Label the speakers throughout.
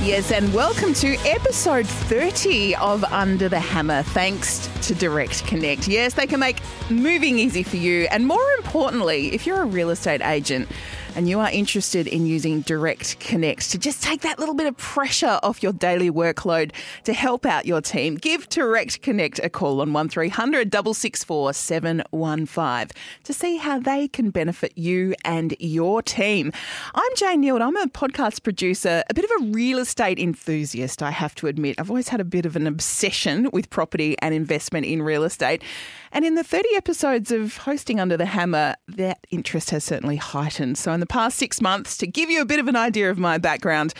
Speaker 1: Yes, and welcome to episode 30 of Under the Hammer, thanks to Direct Connect. Yes, they can make moving easy for you. And more importantly, if you're a real estate agent, and you are interested in using Direct Connect to just take that little bit of pressure off your daily workload to help out your team, give Direct Connect a call on 1300 664 715 to see how they can benefit you and your team. I'm Jane Neild. I'm a podcast producer, a bit of a real estate enthusiast, I have to admit. I've always had a bit of an obsession with property and investment in real estate. And in the 30 episodes of hosting Under the Hammer, that interest has certainly heightened. So, in the past six months, to give you a bit of an idea of my background,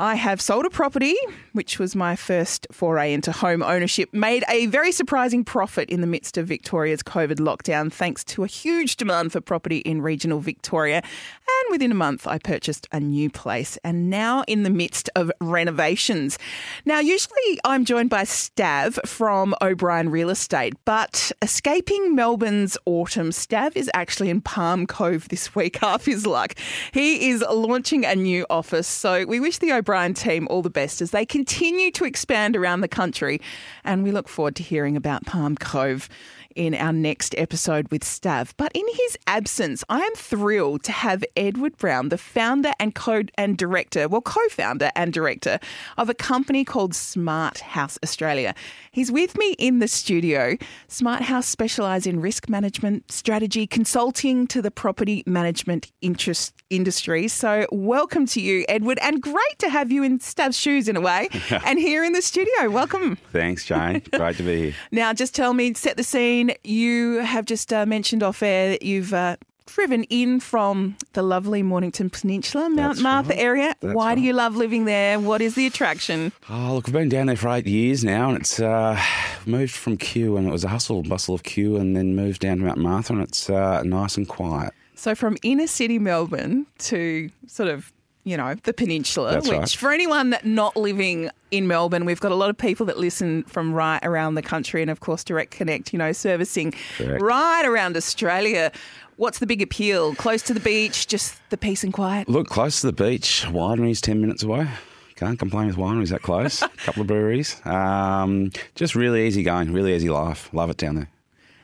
Speaker 1: I have sold a property, which was my first foray into home ownership, made a very surprising profit in the midst of Victoria's COVID lockdown, thanks to a huge demand for property in regional Victoria. And within a month, I purchased a new place and now in the midst of renovations. Now, usually I'm joined by Stav from O'Brien Real Estate, but escaping Melbourne's autumn, Stav is actually in Palm Cove this week, half his luck. He is launching a new office, so we wish the O'Brien team all the best as they continue to expand around the country, and we look forward to hearing about Palm Cove in our next episode with Stav. But in his absence, I am thrilled to have Edward Brown, the founder and co and director, well, co-founder and director of a company called Smart House Australia. He's with me in the studio. Smart House specialise in risk management, strategy, consulting to the property management interest industry. So welcome to you, Edward, and great to have you in Stav's shoes in a way, and here in the studio. Welcome.
Speaker 2: Thanks, Jane. Great to be here.
Speaker 1: Now, just tell me, set the scene. You have just uh, mentioned off air that you've uh, driven in from the lovely Mornington Peninsula, Mount
Speaker 2: That's
Speaker 1: Martha
Speaker 2: right.
Speaker 1: area.
Speaker 2: That's
Speaker 1: Why do you love living there? What is the attraction?
Speaker 2: Oh, look, I've been down there for eight years now, and it's uh, moved from Kew, and it was a hustle and bustle of Kew, and then moved down to Mount Martha, and it's uh, nice and quiet.
Speaker 1: So, from inner city Melbourne to sort of you know, the peninsula,
Speaker 2: That's
Speaker 1: which
Speaker 2: right.
Speaker 1: for anyone not living in Melbourne, we've got a lot of people that listen from right around the country and, of course, Direct Connect, you know, servicing
Speaker 2: Correct.
Speaker 1: right around Australia. What's the big appeal? Close to the beach, just the peace and quiet?
Speaker 2: Look, close to the beach. Winery's 10 minutes away. Can't complain with wineries that close. A couple of breweries. Um, just really easy going, really easy life. Love it down there.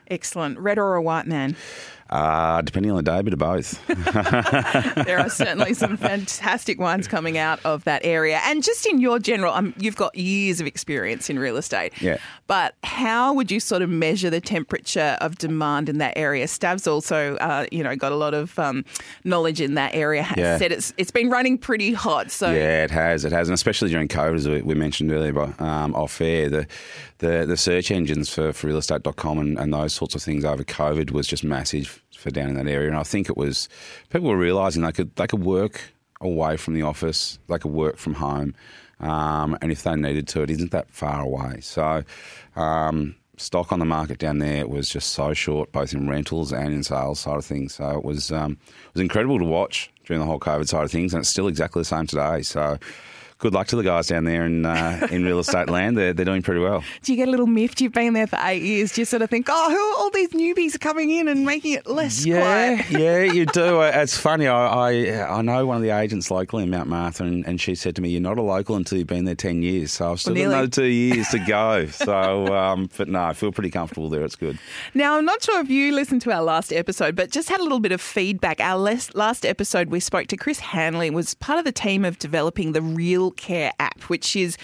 Speaker 1: Excellent. Red or a white man?
Speaker 2: Uh, depending on the day, a bit of both.
Speaker 1: there are certainly some fantastic wines coming out of that area. And just in your general, um, you've got years of experience in real estate.
Speaker 2: Yeah.
Speaker 1: But how would you sort of measure the temperature of demand in that area? Stav's also, uh, you know, got a lot of um, knowledge in that area. Has
Speaker 2: Yeah.
Speaker 1: Said it's it's been running pretty hot. So
Speaker 2: Yeah, it has. It has, and especially during COVID, as we, we mentioned earlier, but, um, off air, the, the the search engines for, for realestate.com and, and those sorts of things over COVID was just massive for down in that area. And I think it was people were realising they could they could work away from the office, they could work from home, um, and if they needed to, it isn't that far away. So. Um, Stock on the market down there was just so short, both in rentals and in sales side of things. So it was um, it was incredible to watch during the whole COVID side of things, and it's still exactly the same today. So good luck to the guys down there in uh, in real estate land. They're, they're doing pretty well.
Speaker 1: do you get a little miffed? You've been there for eight years. Do you sort of think, oh, who are all these newbies are coming in and making it less
Speaker 2: Yeah,
Speaker 1: quiet?
Speaker 2: yeah, you do. It's funny. I, I I know one of the agents locally in Mount Martha, and, and she said to me, "You're not a local until you've been there ten years." So I've still
Speaker 1: Well,
Speaker 2: got another two years to go. So, um, but no, I feel pretty comfortable there. It's good.
Speaker 1: Now, I'm not sure if you listened to our last episode, but just had a little bit of feedback. Our last, last episode, we spoke to Chris Hanley, was part of the team of developing the Real Care app, which is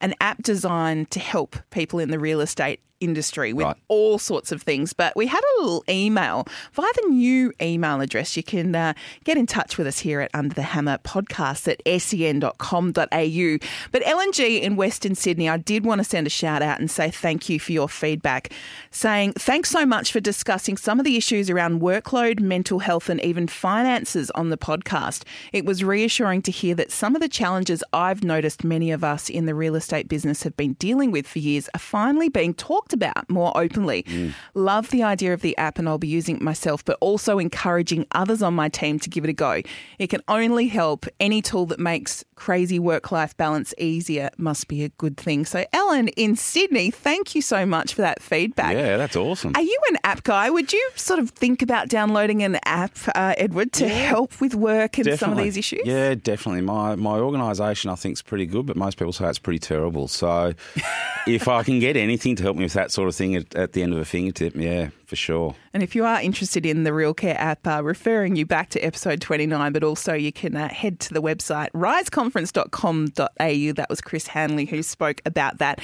Speaker 1: an app designed to help people in the real estate industry with
Speaker 2: Right.
Speaker 1: all sorts of things. But we had a little email via the new email address. You can uh, get in touch with us here at Under the Hammer podcast at sen.com.au. But Ellen G in Western Sydney, I did want to send a shout out and say thank you for your feedback, saying thanks so much for discussing some of the issues around workload, mental health, and even finances on the podcast. It was reassuring to hear that some of the challenges I've noticed many of us in the real estate business have been dealing with for years are finally being talked about more openly. Love the idea of the app, and I'll be using it myself, but also encouraging others on my team to give it a go. It can only help. Any tool that makes crazy work life balance easier must be a good thing. So, Ellen in Sydney, thank you so much for that feedback.
Speaker 2: Yeah, that's awesome.
Speaker 1: Are you an app guy? Would you sort of think about downloading an app, uh, Edward, to help with work and some of these issues?
Speaker 2: Yeah, definitely. My my organisation I think is pretty good, but most people say it's pretty terrible. So if I can get anything to help me with that sort of thing at, at the end of a fingertip, yeah, for sure.
Speaker 1: And if you are interested in the Real Care app, uh, referring you back to episode 29, but also you can uh, head to the website riseconference.com.au. That was Chris Hanley who spoke about that.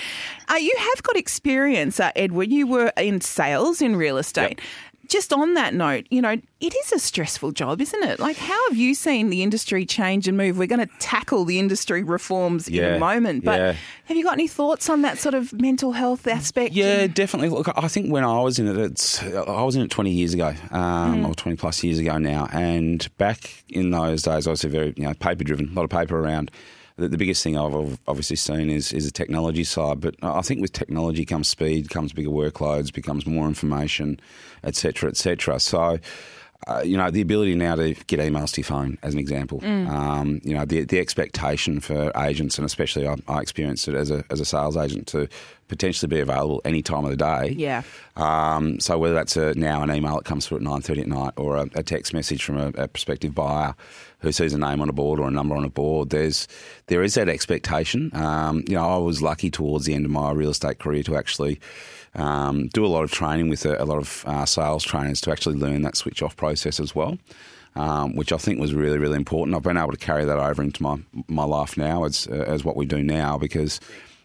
Speaker 1: Uh, you have got experience, uh, Edward. You were in sales in real estate. Just on that note, you know, it is a stressful job, isn't it? Like, how have you seen the industry change and move? We're going to tackle the industry reforms in a moment, but
Speaker 2: yeah.
Speaker 1: have you got any thoughts on that sort of mental health aspect?
Speaker 2: Yeah, definitely. Look, I think when I was in it, it's I was in it twenty years ago, um, or twenty plus years ago now. And back in those days, I was very you know paper driven, a lot of paper around. The, the biggest thing I've obviously seen is is the technology side, but I think with technology comes speed, comes bigger workloads, becomes more information, etc., etc. So. Uh, you know the ability now to get emails to your phone, as an example. Um, you know the the expectation for agents, and especially I, I experienced it as a as a sales agent to potentially be available any time of the day.
Speaker 1: Yeah.
Speaker 2: Um, so whether that's a, now an email that comes through at nine thirty at night, or a, a text message from a, a prospective buyer who sees a name on a board or a number on a board, there's there is that expectation. Um, you know, I was lucky towards the end of my real estate career to actually um, do a lot of training with a, a lot of uh, sales trainers to actually learn that switch off process as well. Um, which I think was really, really important. I've been able to carry that over into my my life now as as what we do now because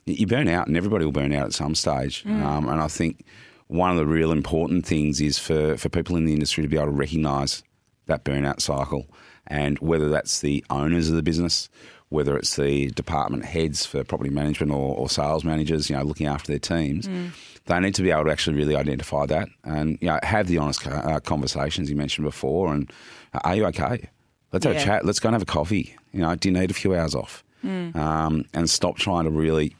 Speaker 2: you burn out, and everybody will burn out at some stage. Um, and I think one of the real important things is for, for people in the industry to be able to recognise that burnout cycle, and whether that's the owners of the business, whether it's the department heads for property management or, or sales managers, you know, looking after their teams. They need to be able to actually really identify that and you know have the honest uh, conversations you mentioned before. And uh, are you okay? Let's have
Speaker 1: Yeah.
Speaker 2: a chat. Let's go and have a coffee. You know, do you need a few hours off? Um, and stop trying to really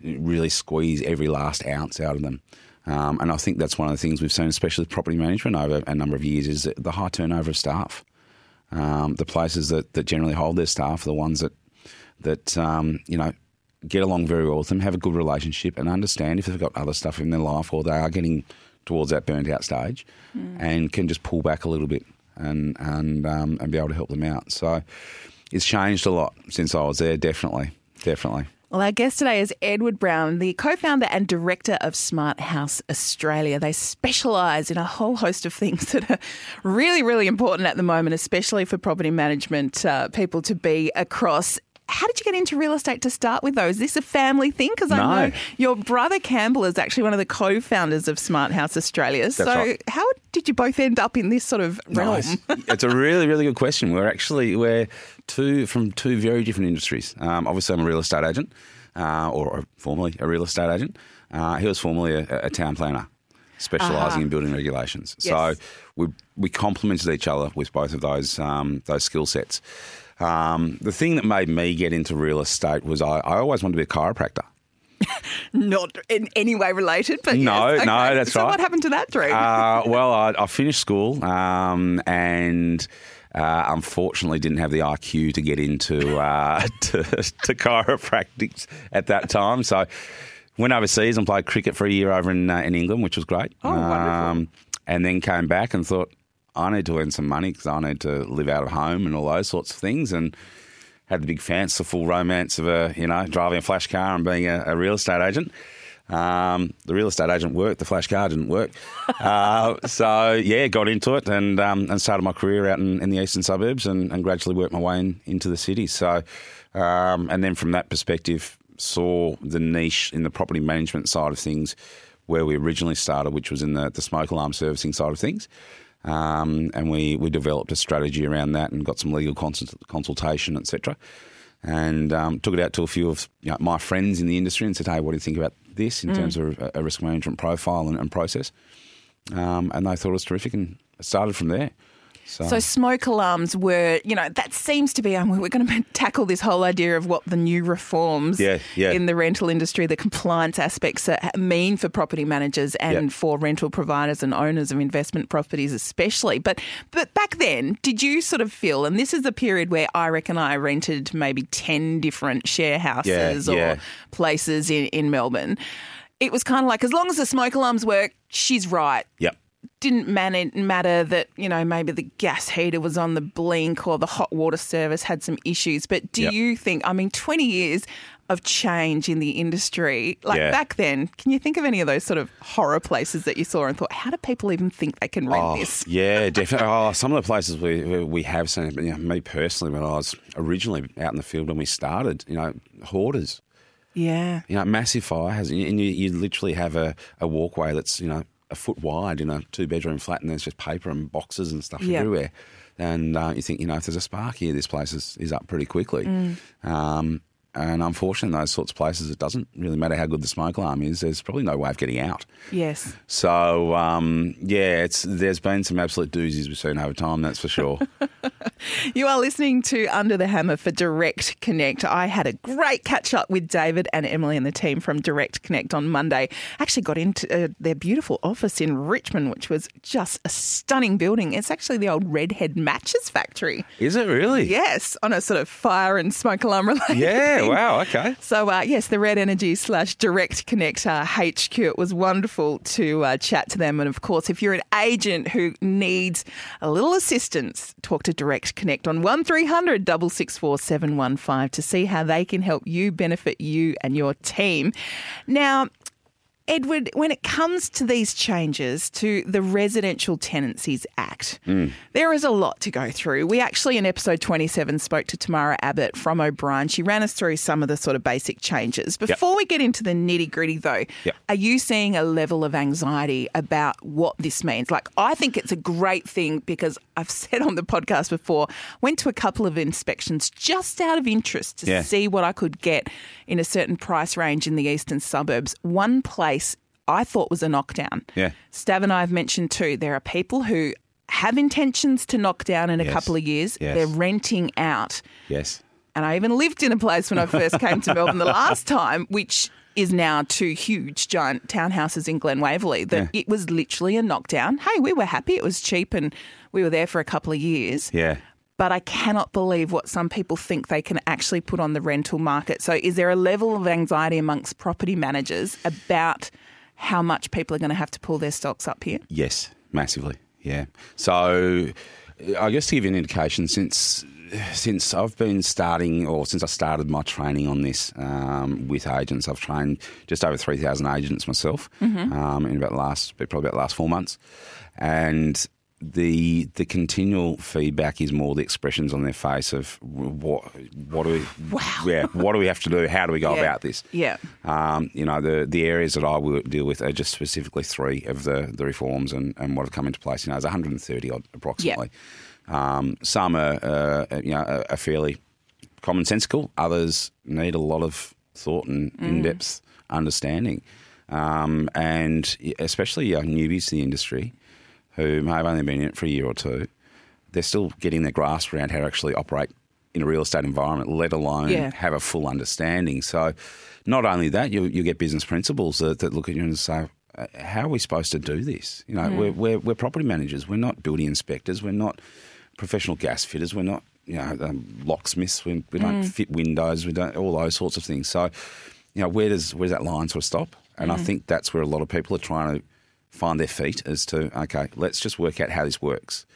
Speaker 2: really squeeze every last ounce out of them. Um, and I think that's one of the things we've seen, especially with property management over a number of years, is the high turnover of staff. Um, the places that, that generally hold their staff are the ones that that um, you know get along very well with them, have a good relationship, and understand if they've got other stuff in their life or they are getting towards that burnt out stage, and can just pull back a little bit and and um, and be able to help them out. So it's changed a lot since I was there. Definitely, definitely.
Speaker 1: Well, our guest today is Edward Brown, the co founder and director of Smart House Australia. They specialise in a whole host of things that are really, really important at the moment, especially for property management uh, people to be across. How did you get into real estate to start with, though? Is this a family thing? Because I
Speaker 2: No.
Speaker 1: know your brother Campbell is actually one of the co founders of Smart House Australia. so,
Speaker 2: right.
Speaker 1: how did you both end up in this sort of realm?
Speaker 2: Nice. it's a really, really good question. We're actually we're two from two very different industries. Um, obviously, I'm a real estate agent, uh, or formerly a real estate agent. Uh, he was formerly a, a town planner, specialising in building regulations.
Speaker 1: Uh-huh. Yes.
Speaker 2: So we we complemented each other with both of those um, those skill sets. Um, the thing that made me get into real estate was I, I always wanted to be a chiropractor.
Speaker 1: Not in any way related, but
Speaker 2: No,
Speaker 1: yes.
Speaker 2: no, that's right.
Speaker 1: so
Speaker 2: right.
Speaker 1: what happened to that dream?
Speaker 2: Uh, well, I, I finished school um, and uh, unfortunately didn't have the IQ to get into uh, to, to chiropractics at that time. So went overseas and played cricket for a year over in uh, in England, which was great.
Speaker 1: Oh, wonderful.
Speaker 2: and then came back and thought I need to earn some money because I need to live out of home and all those sorts of things and. Had the big fanciful romance of a you know driving a flash car and being a, a real estate agent. Um, the real estate agent worked, the flash car didn't work. uh, so yeah, got into it and um, and started my career out in, in the eastern suburbs and, and gradually worked my way in, into the city. So um, and then from that perspective, saw the niche in the property management side of things where we originally started, which was in the, the smoke alarm servicing side of things. Um, and we, we developed a strategy around that and got some legal consult- consultation, etc. And um, took it out to a few of you know, my friends in the industry and said, "Hey, what do you think about this in terms of a, a risk management profile and, and process?" Um, and they thought it was terrific, and started from there. So,
Speaker 1: So smoke alarms were, you know, that seems to be. Um, we're going to tackle this whole idea of what the new reforms
Speaker 2: Yeah, yeah.
Speaker 1: in the rental industry, the compliance aspects mean for property managers and
Speaker 2: Yeah.
Speaker 1: for rental providers and owners of investment properties, especially. But but back then, did you sort of feel? And this is a period where I reckon I rented maybe ten different share houses or places in in Melbourne. It was kind of like as long as the smoke alarms work, she's right
Speaker 2: yep.
Speaker 1: Didn't man- matter that you know maybe the gas heater was on the blink or the hot water service had some issues but do
Speaker 2: Yep.
Speaker 1: you think i mean 20 years of change in the industry like
Speaker 2: Yeah.
Speaker 1: back then can you think of any of those sort of horror places that you saw and thought how do people even think they can rent
Speaker 2: Oh,
Speaker 1: this
Speaker 2: yeah, definitely. Oh, some of the places we we have seen, you know, me personally, when I was originally out in the field when we started, you know, hoarders.
Speaker 1: yeah
Speaker 2: You know, massive fire has, and you, you literally have a, a walkway that's you know a foot wide in a two bedroom flat, and there's just paper and boxes and stuff
Speaker 1: Yeah.
Speaker 2: everywhere. And uh, you think, you know, if there's a spark here, this place is, is up pretty quickly.
Speaker 1: Mm.
Speaker 2: Um, and unfortunately, in those sorts of places, it doesn't really matter how good the smoke alarm is. There's probably no way of getting out.
Speaker 1: yes
Speaker 2: So um, yeah, it's there's been some absolute doozies we've seen over time. That's for sure.
Speaker 1: You are listening to Under the Hammer for Direct Connect. I had a great catch up with David and Emily and the team from Direct Connect on Monday. Actually, got into uh, their beautiful office in Richmond, which was just a stunning building. It's actually the old Redhead Matches Factory.
Speaker 2: is it really?
Speaker 1: Yes, on a sort of fire and smoke alarm related.
Speaker 2: Yeah. Wow. Okay.
Speaker 1: So, uh, yes, the Red Energy slash Direct Connect uh, HQ. It was wonderful to uh, chat to them. And of course, if you're an agent who needs a little assistance, talk to Direct Connect on 1300 664 715 to see how they can help you benefit you and your team. Now, Edward, when it comes to these changes to the Residential Tenancies Act, hmm. there is a lot to go through. We actually, in episode 27, spoke to Tamara Abbott from O'Brien. She ran us through some of the sort of basic changes. Before we get into the nitty gritty, though,
Speaker 2: Yep.
Speaker 1: are you seeing a level of anxiety about what this means? Like, I think it's a great thing because I've said on the podcast before, went to a couple of inspections just out of interest to
Speaker 2: Yeah.
Speaker 1: see what I could get in a certain price range in the eastern suburbs. One place I thought was a knockdown.
Speaker 2: Yeah.
Speaker 1: Stav and I have mentioned too, there are people who have intentions to knock down in a
Speaker 2: Yes.
Speaker 1: couple of years.
Speaker 2: Yes.
Speaker 1: They're renting out.
Speaker 2: Yes.
Speaker 1: And I even lived in a place when I first came to Melbourne the last time, which is now two huge giant townhouses in Glen Waverley. That
Speaker 2: Yeah.
Speaker 1: it was literally a knockdown. Hey, we were happy. It was cheap and we were there for a couple of years.
Speaker 2: Yeah.
Speaker 1: But I cannot believe what some people think they can actually put on the rental market. So, is there a level of anxiety amongst property managers about how much people are going to have to pull their stocks up here?
Speaker 2: Yes. Massively. Yeah. So, I guess to give you an indication, since since I've been starting, or since I started my training on this um, with agents, I've trained just over three thousand agents myself um, in about the last, probably about the last four months, and the the continual feedback is more the expressions on their face of what what do we
Speaker 1: Wow.
Speaker 2: yeah what do we have to do how do we go
Speaker 1: Yeah.
Speaker 2: about this
Speaker 1: Yeah.
Speaker 2: um, you know, the the areas that I will deal with are just specifically three of the, the reforms and, and what have come into place. You know, there's 130 odd approximately. Um, some are, uh, you know, are, fairly commonsensical. Others need a lot of thought and in depth understanding. Um, and especially young newbies to the industry who may have only been in it for a year or two, they're still getting their grasp around how to actually operate in a real estate environment, let alone
Speaker 1: Yeah.
Speaker 2: have a full understanding. So, not only that, you you get business principles that, that look at you and say, "Uh, "How are we supposed to do this?" You know, we're, we're we're property managers. We're not building inspectors. We're not professional gas fitters. We're not you know um, locksmiths. We, we don't fit windows. We don't all those sorts of things. So, you know, where does where does that line sort of stop? And I think that's where a lot of people are trying to find their feet as to okay, let's just work out how this works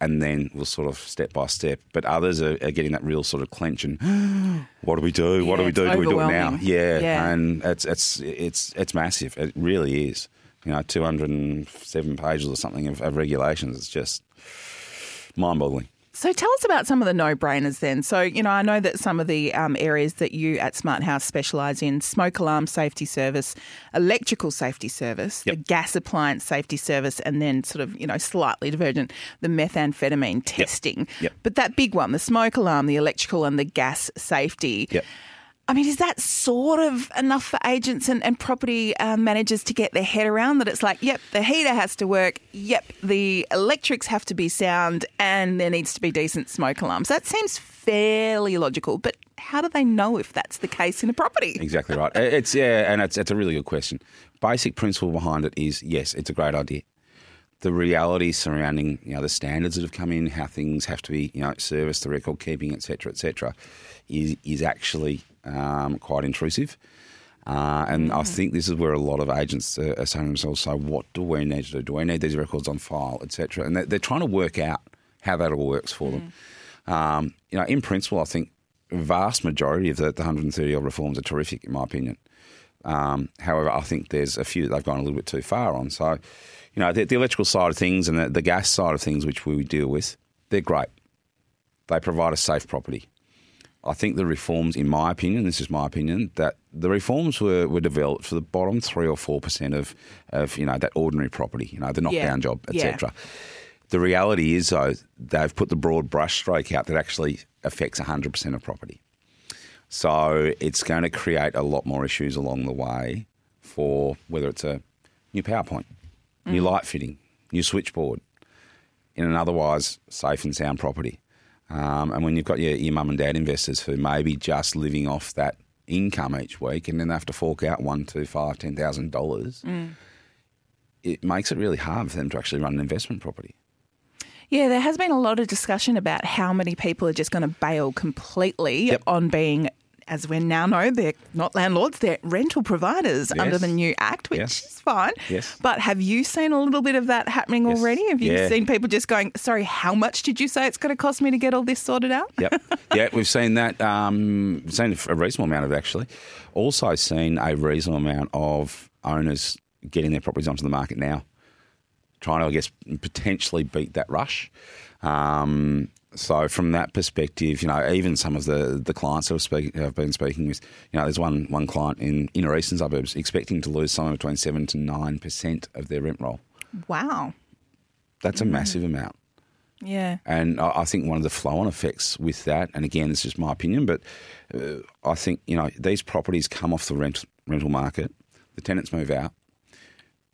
Speaker 2: and then we'll sort of step by step. But others are, are getting that real sort of clench and what do we do? what do we do? Do we do it now? Yeah,
Speaker 1: Yeah.
Speaker 2: and it's it's it's it's massive. It really is. You know, two hundred and seven pages or something of, of regulations. It's just mind-boggling.
Speaker 1: So tell us about some of the no-brainers then. So, you know, I know that some of the um, areas that you at Smart House specialise in, smoke alarm safety service, electrical safety service,
Speaker 2: Yep.
Speaker 1: the gas appliance safety service, and then sort of, you know, slightly divergent, the methamphetamine testing.
Speaker 2: Yep.
Speaker 1: But that big one, the smoke alarm, the electrical and the gas safety.
Speaker 2: Yep.
Speaker 1: I mean, is that sort of enough for agents and, and property uh, managers to get their head around that it's like, yep, the heater has to work, yep, the electrics have to be sound, and there needs to be decent smoke alarms? That seems fairly logical, but how do they know if that's the case in a property?
Speaker 2: Exactly right. It's yeah, and it's it's a really good question. Basic principle behind it is yes, it's a great idea. The reality surrounding you know the standards that have come in, how things have to be you know serviced, the record keeping, etc., etc., is is actually um, quite intrusive. Uh, and I think this is where a lot of agents are, are saying to themselves, "So what do we need to do? Do we need these records on file, etc.?" And they're, they're trying to work out how that all works for them. Um, you know, in principle, I think vast majority of the, the 130 odd reforms are terrific, in my opinion. Um, however, I think there's a few that they've gone a little bit too far on. So, you know, the, the electrical side of things and the, the gas side of things, which we deal with, they're great. They provide a safe property. I think the reforms, in my opinion, this is my opinion, that the reforms were, were developed for the bottom three or four percent of, of you know that ordinary property, you know, the knockdown job,
Speaker 1: Yeah.
Speaker 2: etc. The reality is, though, they've put the broad brushstroke out that actually affects 100% of property. So it's going to create a lot more issues along the way for whether it's a new power point, new light fitting, new switchboard in an otherwise safe and sound property. Um, and when you've got your, your mum and dad investors who may be just living off that income each week and then they have to fork out one, two, five, ten thousand dollars, it makes it really hard for them to actually run an investment property.
Speaker 1: Yeah, there has been a lot of discussion about how many people are just going to bail completely
Speaker 2: Yep.
Speaker 1: on being, as we now know, they're not landlords, they're rental providers under the new act, which
Speaker 2: Yes.
Speaker 1: is fine.
Speaker 2: Yes.
Speaker 1: But have you seen a little bit of that happening
Speaker 2: Yes.
Speaker 1: already? Have you
Speaker 2: Yeah.
Speaker 1: seen people just going, sorry, how much did you say it's going to cost me to get all this sorted out?
Speaker 2: Yep. yeah, we've seen that. Um, seen a reasonable amount of actually. Also seen a reasonable amount of owners getting their properties onto the market now, trying to, I guess, potentially beat that rush. Um, so from that perspective, you know, even some of the, the clients that I've, speak, have been speaking with, you know, there's one one client in inner eastern suburbs expecting to lose somewhere between seven to nine percent of their rent roll.
Speaker 1: Wow.
Speaker 2: That's a massive amount.
Speaker 1: Yeah.
Speaker 2: And I I think one of the flow-on effects with that, and again, this is just my opinion, but uh, I think you know these properties come off the rent rental market, the tenants move out,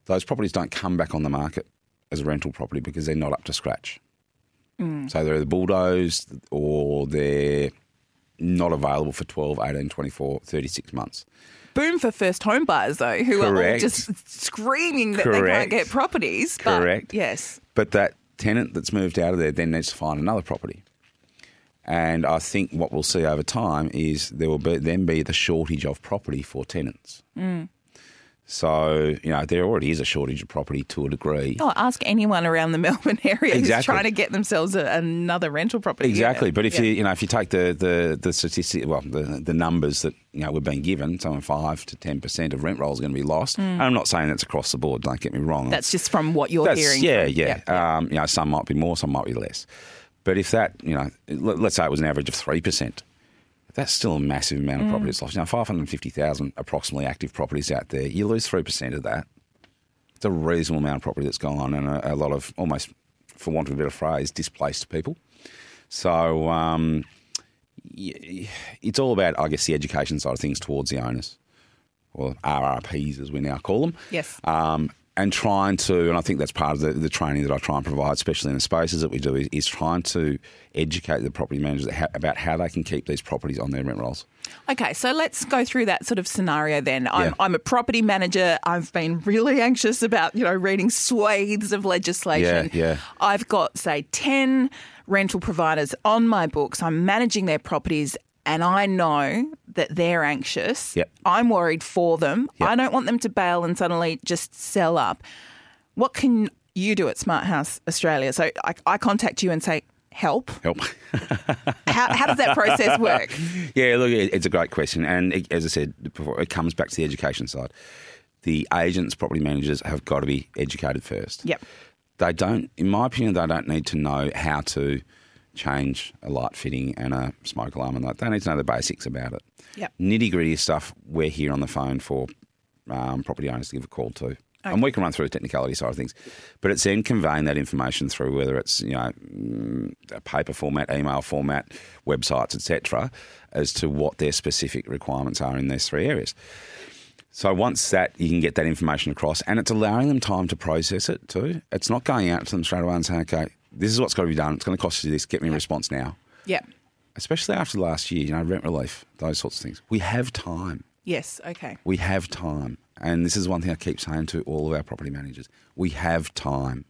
Speaker 2: those properties don't come back on the market as a rental property because they're not up to scratch. Mm. So they're either bulldozed or they're not available for 12, 18, 24, 36 months.
Speaker 1: Boom for first home buyers, though, who are
Speaker 2: Correct.
Speaker 1: just screaming that they can't get properties. But
Speaker 2: Correct.
Speaker 1: yes.
Speaker 2: But that tenant that's moved out of there then needs to find another property. And I think what we'll see over time is there will be, then be the shortage of property for tenants. Mm. So, you know, there already is a shortage of property to a degree.
Speaker 1: Oh, ask anyone around the Melbourne area who's trying to get themselves a, another rental property.
Speaker 2: Exactly,
Speaker 1: Yeah.
Speaker 2: but if
Speaker 1: Yeah.
Speaker 2: you you know if you take the the the statistic, well the the numbers that you know we're being given, somewhere five to ten percent of rent rolls are going to be lost. And I'm not saying that's across the board. Don't get me wrong.
Speaker 1: That's just from what you're
Speaker 2: That's-
Speaker 1: hearing.
Speaker 2: Yeah,
Speaker 1: from-
Speaker 2: yeah. Um, you know, some might be more, some might be less. But if that, you know, let's say it was an average of three percent, that's still a massive amount
Speaker 1: Mm.
Speaker 2: of properties lost. Now, five hundred fifty thousand approximately active properties out there. You lose three percent of that. It's a reasonable amount of property that's gone, on and a, a lot of almost, for want of a better phrase, displaced people. So um, it's all about, I guess, the education side of things towards the owners, or RRPs as we now call them.
Speaker 1: Yes.
Speaker 2: Um, and trying to, and I think that's part of the, the training that I try and provide, especially in the spaces that we do, is, is trying to educate the property managers about how they can keep these properties on their rent rolls.
Speaker 1: Okay, so let's go through that sort of scenario then. I'm,
Speaker 2: Yeah.
Speaker 1: I'm a property manager. I've been really anxious about, you know, reading swathes of legislation.
Speaker 2: Yeah, yeah.
Speaker 1: I've got, say, 10 rental providers on my books. I'm managing their properties and I know that they're anxious.
Speaker 2: Yep.
Speaker 1: I'm worried for them.
Speaker 2: Yep.
Speaker 1: I don't want them to bail and suddenly just sell up. What can you do at Smart House Australia? So I, I contact you and say, help.
Speaker 2: Help.
Speaker 1: How, how does that process work?
Speaker 2: Yeah, look, it- it's a great question, and it, as I said before, it comes back to the education side. The agents, property managers, have got to be educated first.
Speaker 1: Yep.
Speaker 2: They don't, in my opinion, they don't need to know how to change a light fitting and a smoke alarm and that. They need to know the basics about it.
Speaker 1: Yep.
Speaker 2: Nitty gritty stuff, we're here on the phone for um, property owners to give a call to. And we can run through the technicality side of things, but it's then conveying that information through whether it's you know mm, a paper format, email format, websites, etc., as to what their specific requirements are in these three areas. So once that you can get that information across, and it's allowing them time to process it too. It's not going out to them straight away and saying, "Okay, this is what's got to be done. It's going to cost you this. Get me a response now."
Speaker 1: Yeah.
Speaker 2: Especially after last year, you know, rent relief, those sorts of things. We have time.
Speaker 1: Yes. Okay.
Speaker 2: We have time. And this is one thing I keep saying to all of our property managers. We have time.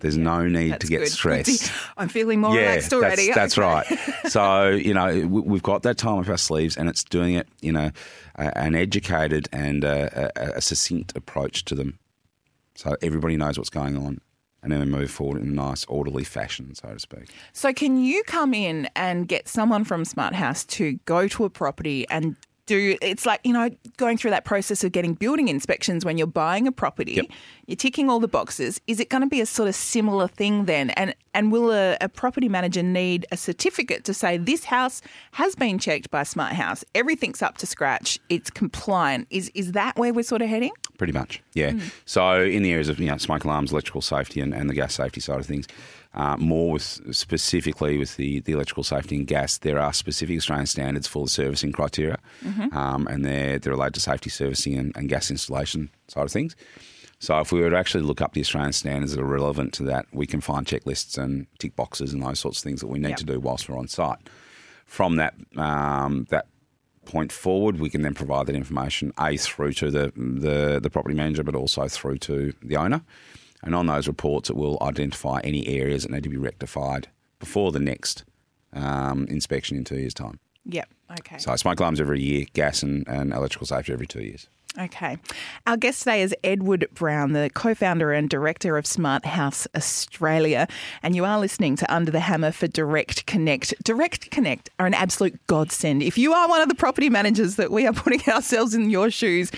Speaker 2: There's no need to get
Speaker 1: good.
Speaker 2: stressed.
Speaker 1: I'm feeling more relaxed already.
Speaker 2: That's, that's right. So, you know, we- we've got that time up our sleeves and it's doing it, you know, a- an educated and a, a, a succinct approach to them. So everybody knows what's going on and then we move forward in a nice, orderly fashion, so to speak.
Speaker 1: So, can you come in and get someone from Smart House to go to a property and do it's like, you know, going through that process of getting building inspections when you're buying a property,
Speaker 2: Yep.
Speaker 1: you're ticking all the boxes. Is it going to be a sort of similar thing then? And and will a, a property manager need a certificate to say this house has been checked by Smart House, everything's up to scratch, it's compliant? Is is that where we're sort of heading?
Speaker 2: Pretty much, yeah. Hmm. So in the areas of you know smoke alarms, electrical safety, and, and the gas safety side of things, uh, more with specifically with the, the electrical safety and gas, there are specific Australian standards for the servicing criteria, um, and they're they're related to safety servicing and, and gas installation side of things. So if we were to actually look up the Australian standards that are relevant to that, we can find checklists and tick boxes and those sorts of things that we need
Speaker 1: Yep.
Speaker 2: to do whilst we're on site. From that um, that point forward, we can then provide that information a through to the, the the property manager, but also through to the owner. And on those reports, it will identify any areas that need to be rectified before the next um, inspection in two years' time.
Speaker 1: Yep. Okay.
Speaker 2: So smoke alarms every year, gas and, and electrical safety every two years.
Speaker 1: Okay. Our guest today is Edward Brown, the co founder and director of Smart House Australia. And you are listening to Under the Hammer for Direct Connect. Direct Connect are an absolute godsend. If you are one of the property managers that we are putting ourselves in your shoes,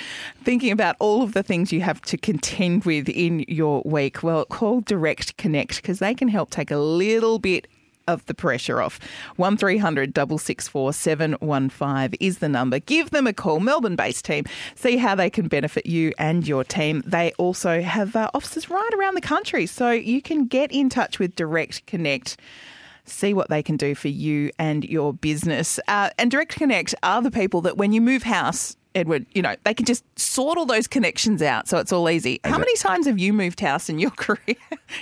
Speaker 1: thinking about all of the things you have to contend with in your week, well, call Direct Connect because they can help take a little bit of the pressure off. 1300 664 715 is the number. Give them a call, Melbourne based team. See how they can benefit you and your team. They also have uh, offices right around the country, so you can get in touch with Direct Connect. See what they can do for you and your business. Uh, and Direct Connect are the people that when you move house, Edward, you know, they can just sort all those connections out so it's all easy. How many times have you moved house in your career,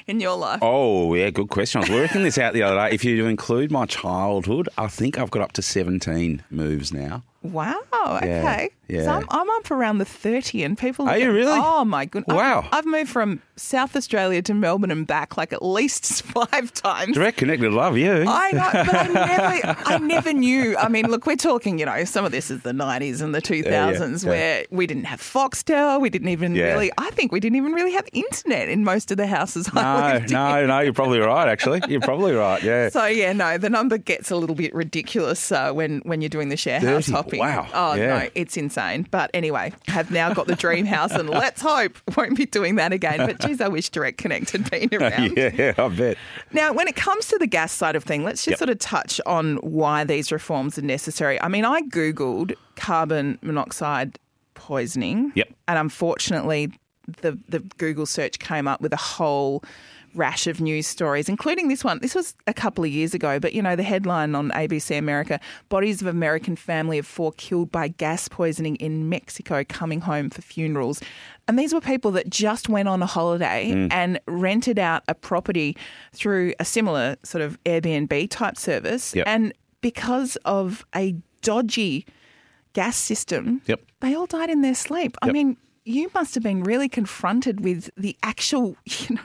Speaker 1: in your life?
Speaker 2: Oh, yeah, good question. I was working this out the other day. If you include my childhood, I think I've got up to 17 moves now.
Speaker 1: Wow. Okay.
Speaker 2: yeah.
Speaker 1: So I'm, I'm up around the 30 and people.
Speaker 2: Are you
Speaker 1: at-
Speaker 2: really?
Speaker 1: Oh, my goodness.
Speaker 2: Wow.
Speaker 1: I've, I've moved from South Australia to Melbourne and back like at least five times.
Speaker 2: Direct Connected, love you.
Speaker 1: I know, but I never, I never knew. I mean, look, we're talking, you know, some of this is the 90s and the 2000s
Speaker 2: yeah.
Speaker 1: where we didn't have Foxtel. We didn't even
Speaker 2: Yeah.
Speaker 1: really, I think we didn't even really have internet in most of the houses I
Speaker 2: no,
Speaker 1: in.
Speaker 2: no, no, you're probably right, actually. You're probably right, yeah.
Speaker 1: So yeah, no, the number gets a little bit ridiculous uh, when when you're doing the share house hopping.
Speaker 2: wow,
Speaker 1: Oh
Speaker 2: yeah.
Speaker 1: no, it's insane. But anyway, have now got the dream house, and let's hope won't be doing that again. But geez, I wish Direct Connect had been around.
Speaker 2: yeah, I bet.
Speaker 1: Now, when it comes to the gas side of thing, let's just
Speaker 2: Yep.
Speaker 1: sort of touch on why these reforms are necessary. I mean, I googled carbon monoxide poisoning.
Speaker 2: Yep.
Speaker 1: And unfortunately, the the Google search came up with a whole rash of news stories, including this one. This was a couple of years ago, but you know, the headline on ABC America Bodies of American family of four killed by gas poisoning in Mexico coming home for funerals. And these were people that just went on a holiday
Speaker 2: Mm.
Speaker 1: and rented out a property through a similar sort of Airbnb type service.
Speaker 2: Yep.
Speaker 1: And because of a dodgy gas system,
Speaker 2: Yep.
Speaker 1: they all died in their sleep. I mean, you must have been really confronted with the actual, you know,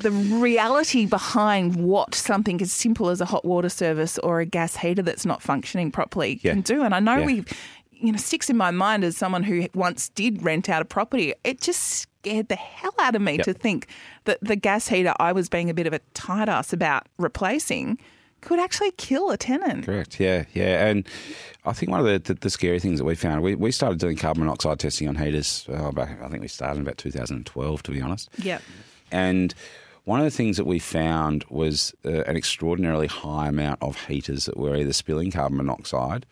Speaker 1: the reality behind what something as simple as a hot water service or a gas heater that's not functioning properly
Speaker 2: Yeah.
Speaker 1: can do. And I know
Speaker 2: Yeah.
Speaker 1: we, you know, sticks in my mind as someone who once did rent out a property. It just scared the hell out of me
Speaker 2: Yep.
Speaker 1: to think that the gas heater I was being a bit of a tight ass about replacing could actually kill a tenant.
Speaker 2: Correct. Yeah, yeah. And I think one of the, the, the scary things that we found, we, we started doing carbon monoxide testing on heaters. Uh, back, I think we started in about 2012, to be honest.
Speaker 1: Yep.
Speaker 2: And one of the things that we found was uh, an extraordinarily high amount of heaters that were either spilling carbon monoxide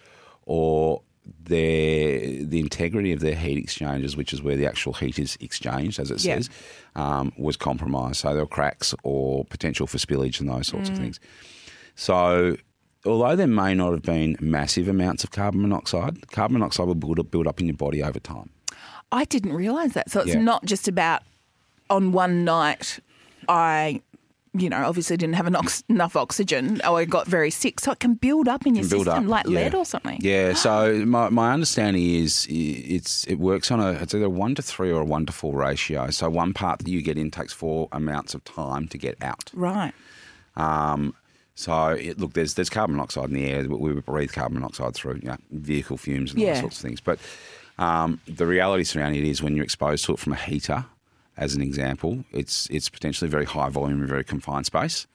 Speaker 2: or their the integrity of their heat exchangers, which is where the actual heat is exchanged, as it
Speaker 1: Yeah.
Speaker 2: says, um, was compromised. So there were cracks or potential for spillage and those sorts of things. So, although there may not have been massive amounts of carbon monoxide, carbon monoxide will build up, build up in your body over time.
Speaker 1: I didn't realise that. So it's
Speaker 2: Yeah.
Speaker 1: not just about on one night I, you know, obviously didn't have enough, enough oxygen or I got very sick. So it can build up in your system
Speaker 2: up,
Speaker 1: like
Speaker 2: yeah.
Speaker 1: lead or something.
Speaker 2: Yeah. So my, my understanding is it's it works on a it's either a one to three or a one to four ratio. So one part that you get in takes four amounts of time to get out.
Speaker 1: Right.
Speaker 2: Um, so it, look, there's there's carbon monoxide in the air. We breathe carbon monoxide through you know, vehicle fumes and all
Speaker 1: Yeah.
Speaker 2: those sorts of things. But um, the reality surrounding it is when you're exposed to it from a heater, as an example, it's it's potentially very high volume and very confined space.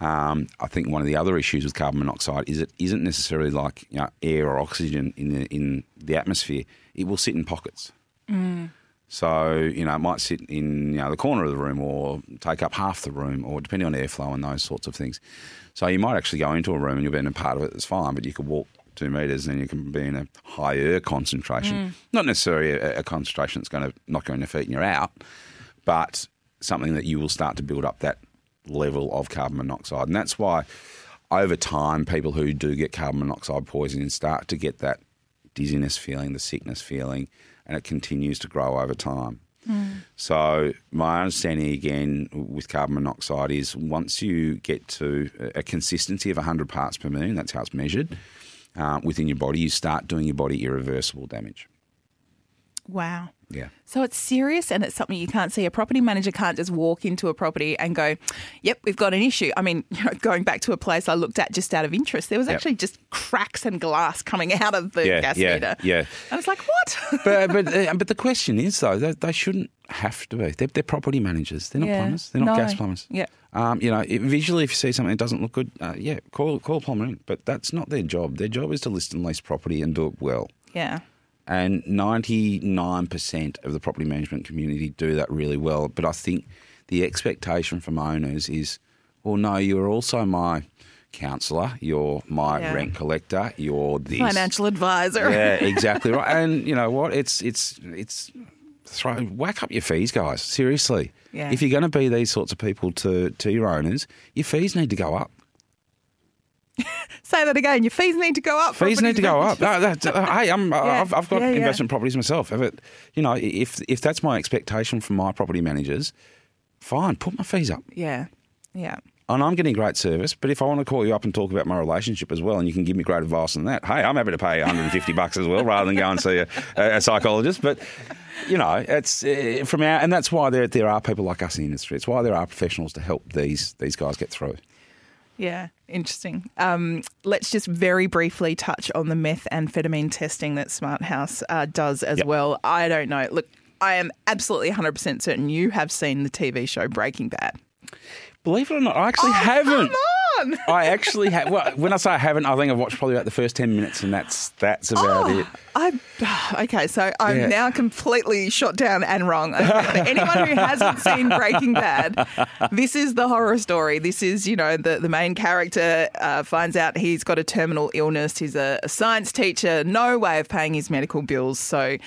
Speaker 2: Um, I think one of the other issues with carbon monoxide is it isn't necessarily like you know, air or oxygen in the in the atmosphere. It will sit in pockets. So you know, it might sit in you know the corner of the room, or take up half the room, or depending on airflow and those sorts of things. So you might actually go into a room and you'll be in a part of it that's fine, but you could walk two meters and you can be in a higher concentration. Mm. Not necessarily a, a concentration that's going to knock you on your feet and you're out, but something that you will start to build up that level of carbon monoxide, and that's why over time people who do get carbon monoxide poisoning start to get that dizziness feeling, the sickness feeling, and it continues to grow over time. Mm. So my understanding again with carbon monoxide is once you get to a consistency of 100 parts per million, that's how it's measured uh, within your body, you start doing your body irreversible damage.
Speaker 1: Wow.
Speaker 2: Yeah.
Speaker 1: So it's serious and it's something you can't see. A property manager can't just walk into a property and go, "Yep, we've got an issue." I mean, you know, going back to a place I looked at just out of interest, there was
Speaker 2: Yep.
Speaker 1: actually just cracks and glass coming out of the
Speaker 2: Yeah,
Speaker 1: gas
Speaker 2: yeah,
Speaker 1: meter.
Speaker 2: yeah.
Speaker 1: And it's like, what?
Speaker 2: but but uh, but the question is though they, they shouldn't have to be. They're, they're property managers. They're not
Speaker 1: Yeah.
Speaker 2: plumbers. They're not
Speaker 1: No.
Speaker 2: gas plumbers.
Speaker 1: Yeah.
Speaker 2: Um, you know, it, visually, if you see something that doesn't look good, uh, yeah, call call a plumber in. But that's not their job. Their job is to list and lease property and do it well.
Speaker 1: yeah.
Speaker 2: And ninety nine percent of the property management community do that really well. But I think the expectation from owners is, well, no, you're also my counsellor. You're my
Speaker 1: Yeah.
Speaker 2: rent collector. You're this
Speaker 1: Financial advisor.
Speaker 2: yeah, exactly right. And you know what? It's it's it's throw whack up your fees, guys. Seriously.
Speaker 1: Yeah.
Speaker 2: If you're going to be these sorts of people to to your owners, your fees need to go up.
Speaker 1: Say that again. Your fees need to go up.
Speaker 2: Fees need to go up. No, uh, hey, I'm, I've, I've got
Speaker 1: Yeah, yeah.
Speaker 2: investment properties myself. If it, you know, if if that's my expectation from my property managers, fine, put my fees up.
Speaker 1: Yeah. Yeah.
Speaker 2: And I'm getting great service, but if I want to call you up and talk about my relationship as well, and you can give me great advice on that, hey, I'm happy to pay 150 bucks as well, rather than go and see a, a psychologist. But you know, it's uh, from our, and that's why there there are people like us in the industry. It's why there are professionals to help these these guys get through.
Speaker 1: Yeah, interesting. Um, let's just very briefly touch on the methamphetamine testing that Smart House uh, does as
Speaker 2: Yep.
Speaker 1: well. I don't know. Look, I am absolutely 100% certain you have seen the TV show Breaking Bad.
Speaker 2: Believe it or not, I actually
Speaker 1: Oh,
Speaker 2: haven't.
Speaker 1: On!
Speaker 2: I actually have. Well, when I say I haven't, I think I've watched probably about the first ten minutes, and that's that's about it.
Speaker 1: I okay, so I'm
Speaker 2: Yeah.
Speaker 1: now completely shot down and wrong. Okay, for anyone who hasn't seen Breaking Bad, this is the horror story. This is you know the the main character uh, finds out he's got a terminal illness. He's a, a science teacher, no way of paying his medical bills. So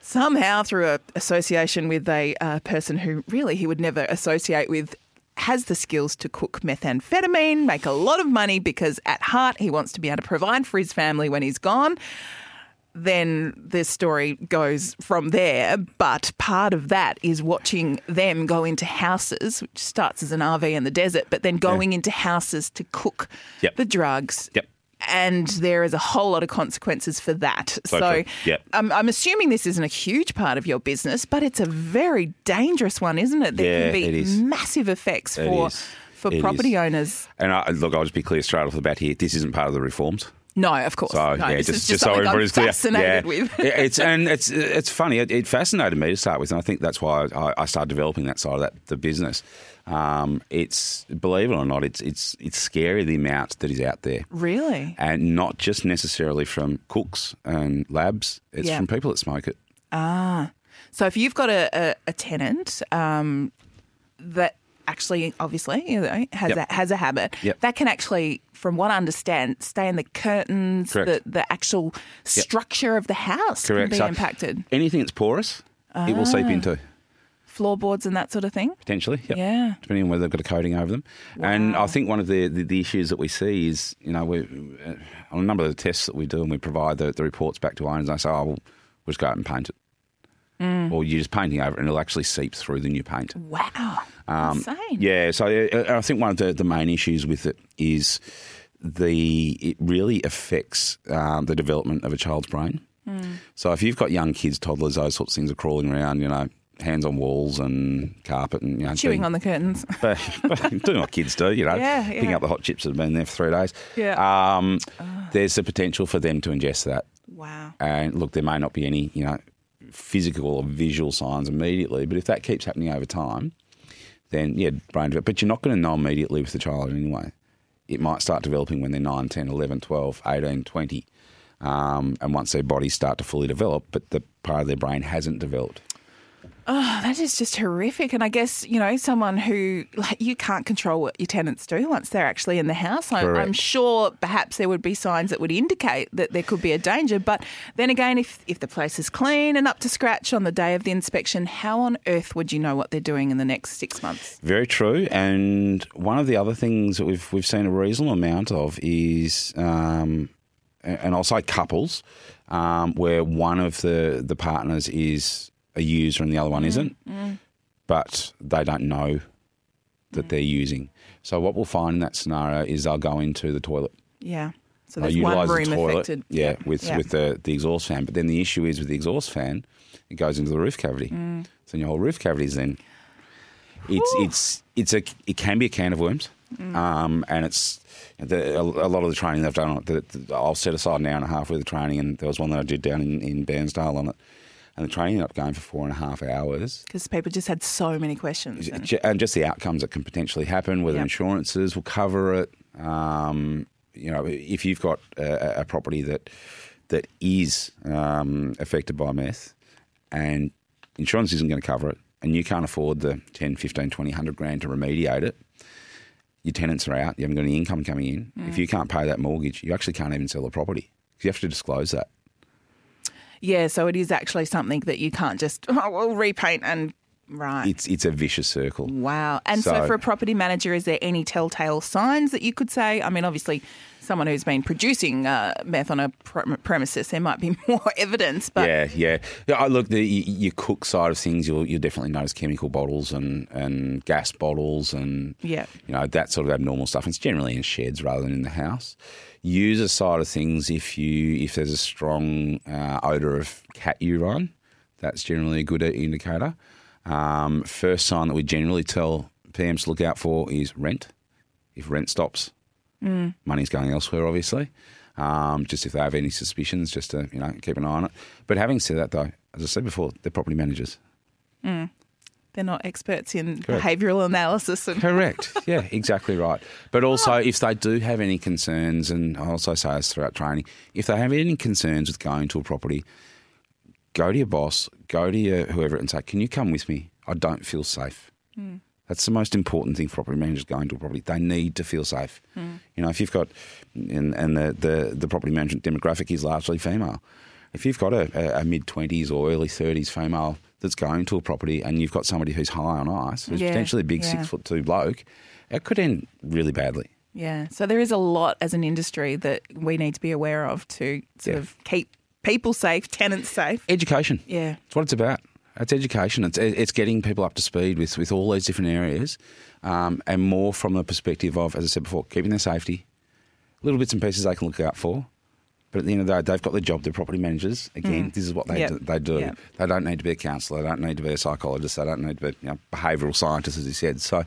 Speaker 1: somehow through a association with a uh, person who really he would never associate with. Has the skills to cook methamphetamine, make a lot of money because at heart he wants to be able to provide for his family when he's gone then the story goes from there. But part of that is watching them go into houses, which starts as an RV in the desert, but then going into houses to cook
Speaker 2: Yep.
Speaker 1: the drugs.
Speaker 2: Yep.
Speaker 1: And there is a whole lot of consequences for that.
Speaker 2: So
Speaker 1: So,
Speaker 2: true. Yep.
Speaker 1: I'm, I'm assuming this isn't a huge part of your business, but it's a very dangerous one, isn't it? There
Speaker 2: Yeah,
Speaker 1: can be massive effects
Speaker 2: It
Speaker 1: for
Speaker 2: is.
Speaker 1: for
Speaker 2: It
Speaker 1: property
Speaker 2: is.
Speaker 1: owners.
Speaker 2: And I, look, I'll just be clear straight off the bat here. This isn't part of the reforms.
Speaker 1: No, of course.
Speaker 2: So
Speaker 1: no,
Speaker 2: yeah,
Speaker 1: this
Speaker 2: just,
Speaker 1: is just,
Speaker 2: so everybody's clear.
Speaker 1: fascinated
Speaker 2: yeah.
Speaker 1: with.
Speaker 2: It's and it's it's funny. It, it fascinated me to start with, and I think that's why I, I started developing that side of that the business. Um, it's believe it or not, it's it's it's scary the amount that is out there,
Speaker 1: Really?
Speaker 2: and not just necessarily from cooks and labs. It's
Speaker 1: Yeah.
Speaker 2: from people that smoke it.
Speaker 1: Ah, so if you've got a, a, a tenant um, that actually, obviously, you know, has
Speaker 2: Yep.
Speaker 1: a, has a habit,
Speaker 2: Yep.
Speaker 1: that can actually, from what I understand, stay in the curtains, the,
Speaker 2: Correct.
Speaker 1: the actual structure of the house
Speaker 2: Correct.
Speaker 1: can be
Speaker 2: So
Speaker 1: impacted.
Speaker 2: Anything that's porous, it will seep into
Speaker 1: Floorboards and that sort of thing.
Speaker 2: potentially. Yep.
Speaker 1: Yeah.
Speaker 2: Depending on whether they've got a coating over them. And I think one of the, the, the issues that we see is, you know, we, uh, on a number of the tests that we do and we provide the, the reports back to owners, they say, oh, well, we'll just go out and paint it.
Speaker 1: Mm.
Speaker 2: Or you're just painting over it and it'll actually seep through the new paint.
Speaker 1: Wow.
Speaker 2: Um,
Speaker 1: Insane.
Speaker 2: Yeah, so uh, I think one of the, the main issues with it is the it really affects um, the development of a child's brain. So if you've got young kids, toddlers, those sorts of things are crawling around, you know, hands on walls and carpet and you know,
Speaker 1: Chewing
Speaker 2: doing-
Speaker 1: on the curtains.
Speaker 2: but, but doing what kids do, you know,
Speaker 1: Yeah,
Speaker 2: picking up the hot chips that have been there for three days.
Speaker 1: Yeah.
Speaker 2: Um, There's the potential for them to ingest that.
Speaker 1: wow.
Speaker 2: And look, there may not be any, you know, physical or visual signs immediately, but if that keeps happening over time, then yeah, brain development. But you're not going to know immediately with the child anyway. It might start developing when they're 9, 10, 11, 12, 18, 20. Um, and once their bodies start to fully develop, but the part of their brain hasn't developed.
Speaker 1: Oh, that is just horrific. And I guess, you know, someone who, like, you can't control what your tenants do once they're actually in the house. I'm, I'm sure perhaps there would be signs that would indicate that there could be a danger. But then again, if, if the place is clean and up to scratch on the day of the inspection, how on earth would you know what they're doing in the next six months?
Speaker 2: Very true. And one of the other things that we've we've seen a reasonable amount of is, um, and I'll say couples, um, where one of the the partners is a user and the other one isn't, but they don't know that they're using. So what we'll find in that scenario is they'll go into the toilet.
Speaker 1: Yeah. So there's one room
Speaker 2: the toilet,
Speaker 1: affected.
Speaker 2: yeah, with
Speaker 1: Yeah.
Speaker 2: with the, the exhaust fan. But then the issue is with the exhaust fan, it goes into the roof cavity.
Speaker 1: Mm.
Speaker 2: So your whole roof cavity is then it's it's it's a it can be a can of worms,
Speaker 1: Mm.
Speaker 2: um, and it's the, a, a lot of the training they've done on it. The, the, I'll set aside an hour and a half worth of training, and there was one that I did down in, in Bairnsdale on it, and the training ended up going for four and a half hours.
Speaker 1: Because people just had so many questions. and-
Speaker 2: and just the outcomes that can potentially happen, whether
Speaker 1: Yep.
Speaker 2: insurances will cover it. Um, you know, if you've got a, a property that that is um, affected by meth and insurance isn't going to cover it, and you can't afford the 10, 15, 20, 100 grand to remediate it, your tenants are out, you haven't got any income coming in. If you can't pay that mortgage, you actually can't even sell the property. You have to disclose that.
Speaker 1: Yeah, so it is actually something that you can't just, oh, we'll repaint and, right.
Speaker 2: It's it's a vicious circle.
Speaker 1: Wow. And so,
Speaker 2: So-
Speaker 1: for a property manager, is there any telltale signs that you could say? I mean, obviously, someone who's been producing uh, meth on a pre- premises, there might be more evidence, but
Speaker 2: yeah, yeah. yeah I look, the your cook side of things, you'll you'll definitely notice chemical bottles and, and gas bottles and
Speaker 1: Yeah.
Speaker 2: you know that sort of abnormal stuff. It's generally in sheds rather than in the house. User side of things, if you if there's a strong uh, odor of cat urine, that's generally a good indicator. Um, first sign that we generally tell PMs to look out for is rent. If rent stops, money's going elsewhere, obviously. Um, just if they have any suspicions, just to you know keep an eye on it. But having said that, though, as I said before, they're property managers.
Speaker 1: They're not experts in
Speaker 2: Correct.
Speaker 1: behavioural analysis. And,
Speaker 2: Correct. yeah, exactly right. But also, oh. if they do have any concerns, and I also say this throughout training, if they have any concerns with going to a property, go to your boss, go to your whoever, and say, "Can you come with me? I don't feel safe." Hmm. That's the most important thing for property managers going to a property. They need to feel safe. Hmm. You know, if you've got, and, and the, the, the property management demographic is largely female. If you've got a, a, a mid 20s or early 30s female that's going to a property and you've got somebody who's high on ice, who's
Speaker 1: Yeah,
Speaker 2: potentially a big
Speaker 1: yeah.
Speaker 2: six foot two bloke, it could end really badly.
Speaker 1: yeah. So there is a lot as an industry that we need to be aware of to sort
Speaker 2: Yeah.
Speaker 1: of keep people safe, tenants safe.
Speaker 2: Education.
Speaker 1: Yeah.
Speaker 2: It's what it's about. It's education. It's it's getting people up to speed with, with all these different areas, um, and more from the perspective of, as I said before, keeping their safety, little bits and pieces they can look out for. But at the end of the day, they've got their job. They're property managers. Again, this is what they
Speaker 1: Yep.
Speaker 2: do, they do.
Speaker 1: Yep.
Speaker 2: They don't need to be a counsellor. They don't need to be a psychologist. They don't need to be you know, behavioural scientists, as he said. So,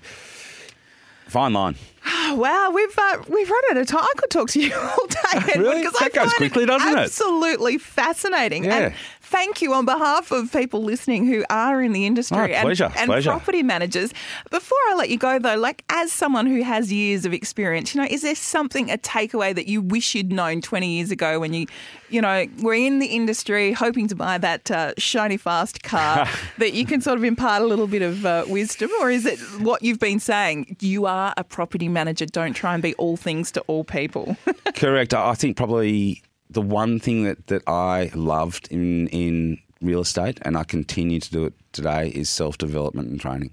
Speaker 2: fine line.
Speaker 1: Oh, wow, we've uh, we've run out of time. I could talk to you all day.
Speaker 2: Really? That
Speaker 1: I
Speaker 2: goes quickly, doesn't it?
Speaker 1: Absolutely fascinating.
Speaker 2: Yeah.
Speaker 1: And thank you on behalf of people listening who are in the industry
Speaker 2: Oh,
Speaker 1: and,
Speaker 2: pleasure,
Speaker 1: and
Speaker 2: pleasure.
Speaker 1: property managers. Before I let you go, though, like as someone who has years of experience, you know, is there something, a takeaway that you wish you'd known 20 years ago when you, you know, were in the industry hoping to buy that uh, shiny fast car that you can sort of impart a little bit of uh, wisdom? Or is it what you've been saying? You are a property manager. Don't try and be all things to all people.
Speaker 2: Correct. I think probably the one thing that, that I loved in in real estate, and I continue to do it today, is self development and training.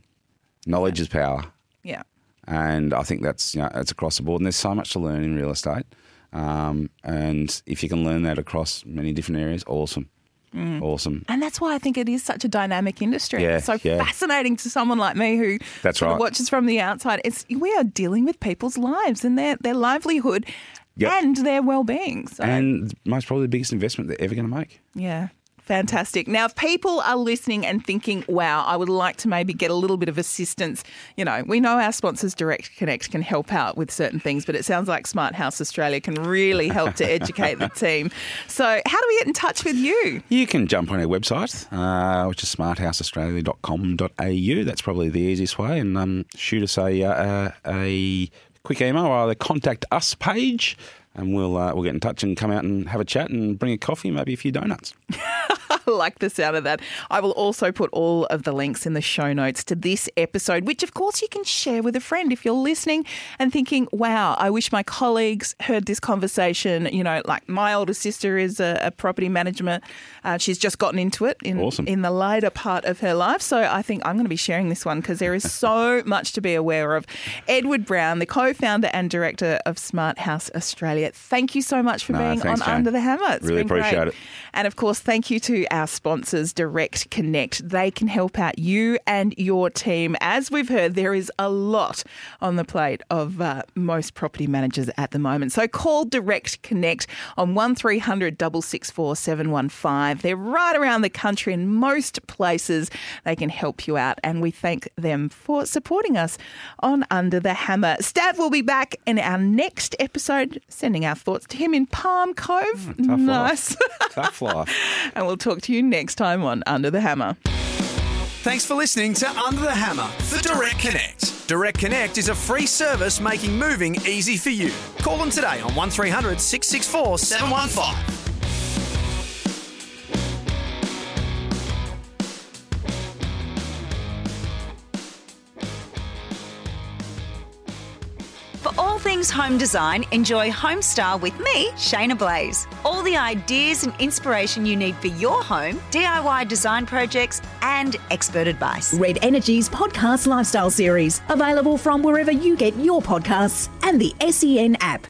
Speaker 2: Knowledge is power,
Speaker 1: yeah.
Speaker 2: and I think that's you know it's across the board. And there's so much to learn in real estate, um, and if you can learn that across many different areas, awesome, awesome.
Speaker 1: And that's why I think it is such a dynamic industry.
Speaker 2: Yeah,
Speaker 1: it's so
Speaker 2: yeah.
Speaker 1: fascinating to someone like me who
Speaker 2: That's right.
Speaker 1: watches from the outside. It's we are dealing with people's lives and their their livelihood
Speaker 2: Yep.
Speaker 1: and their well being. So
Speaker 2: And most probably the biggest investment they're ever going to make.
Speaker 1: yeah. Fantastic. Now, if people are listening and thinking, wow, I would like to maybe get a little bit of assistance, you know, we know our sponsors Direct Connect can help out with certain things, but it sounds like Smart House Australia can really help to educate the team. So, how do we get in touch with you?
Speaker 2: You can jump on our website, uh, which is smarthouseaustralia.com.au. That's probably the easiest way, and um, shoot us a, uh, a quick email or the contact us page, and we'll uh, we'll get in touch and come out and have a chat and bring a coffee, maybe a few donuts.
Speaker 1: I like the sound of that. I will also put all of the links in the show notes to this episode, which of course you can share with a friend if you're listening and thinking, wow, I wish my colleagues heard this conversation. You know, like my older sister is a, a property management. Uh, she's just gotten into it in,
Speaker 2: Awesome.
Speaker 1: in the later part of her life. So I think I'm going to be sharing this one because there is so much to be aware of. Edward Brown, the co founder and director of Smart House Australia, thank you so much for
Speaker 2: No,
Speaker 1: being
Speaker 2: thanks,
Speaker 1: on
Speaker 2: Jane.
Speaker 1: Under the Hammer. It's
Speaker 2: Really
Speaker 1: been great.
Speaker 2: appreciate it.
Speaker 1: And of course, thank you to our sponsors, Direct Connect. They can help out you and your team. As we've heard, there is a lot on the plate of uh, most property managers at the moment. So call Direct Connect on 1300 664 715. They're right around the country in most places. They can help you out. And we thank them for supporting us on Under the Hammer. Stav will be back in our next episode, sending our thoughts to him in Palm Cove.
Speaker 2: Hmm, Tough
Speaker 1: nice.
Speaker 2: life. Tough life.
Speaker 1: and we'll talk to you next time on Under the Hammer.
Speaker 3: Thanks for listening to Under the Hammer for Direct Connect. Direct Connect is a free service making moving easy for you. Call them today on 1300 664 715.
Speaker 4: For all things home design, enjoy Homestar with me, Shaynna Blaze. All the ideas and inspiration you need for your home, DIY design projects, and expert advice.
Speaker 5: Red Energy's podcast lifestyle series, available from wherever you get your podcasts and the SEN app.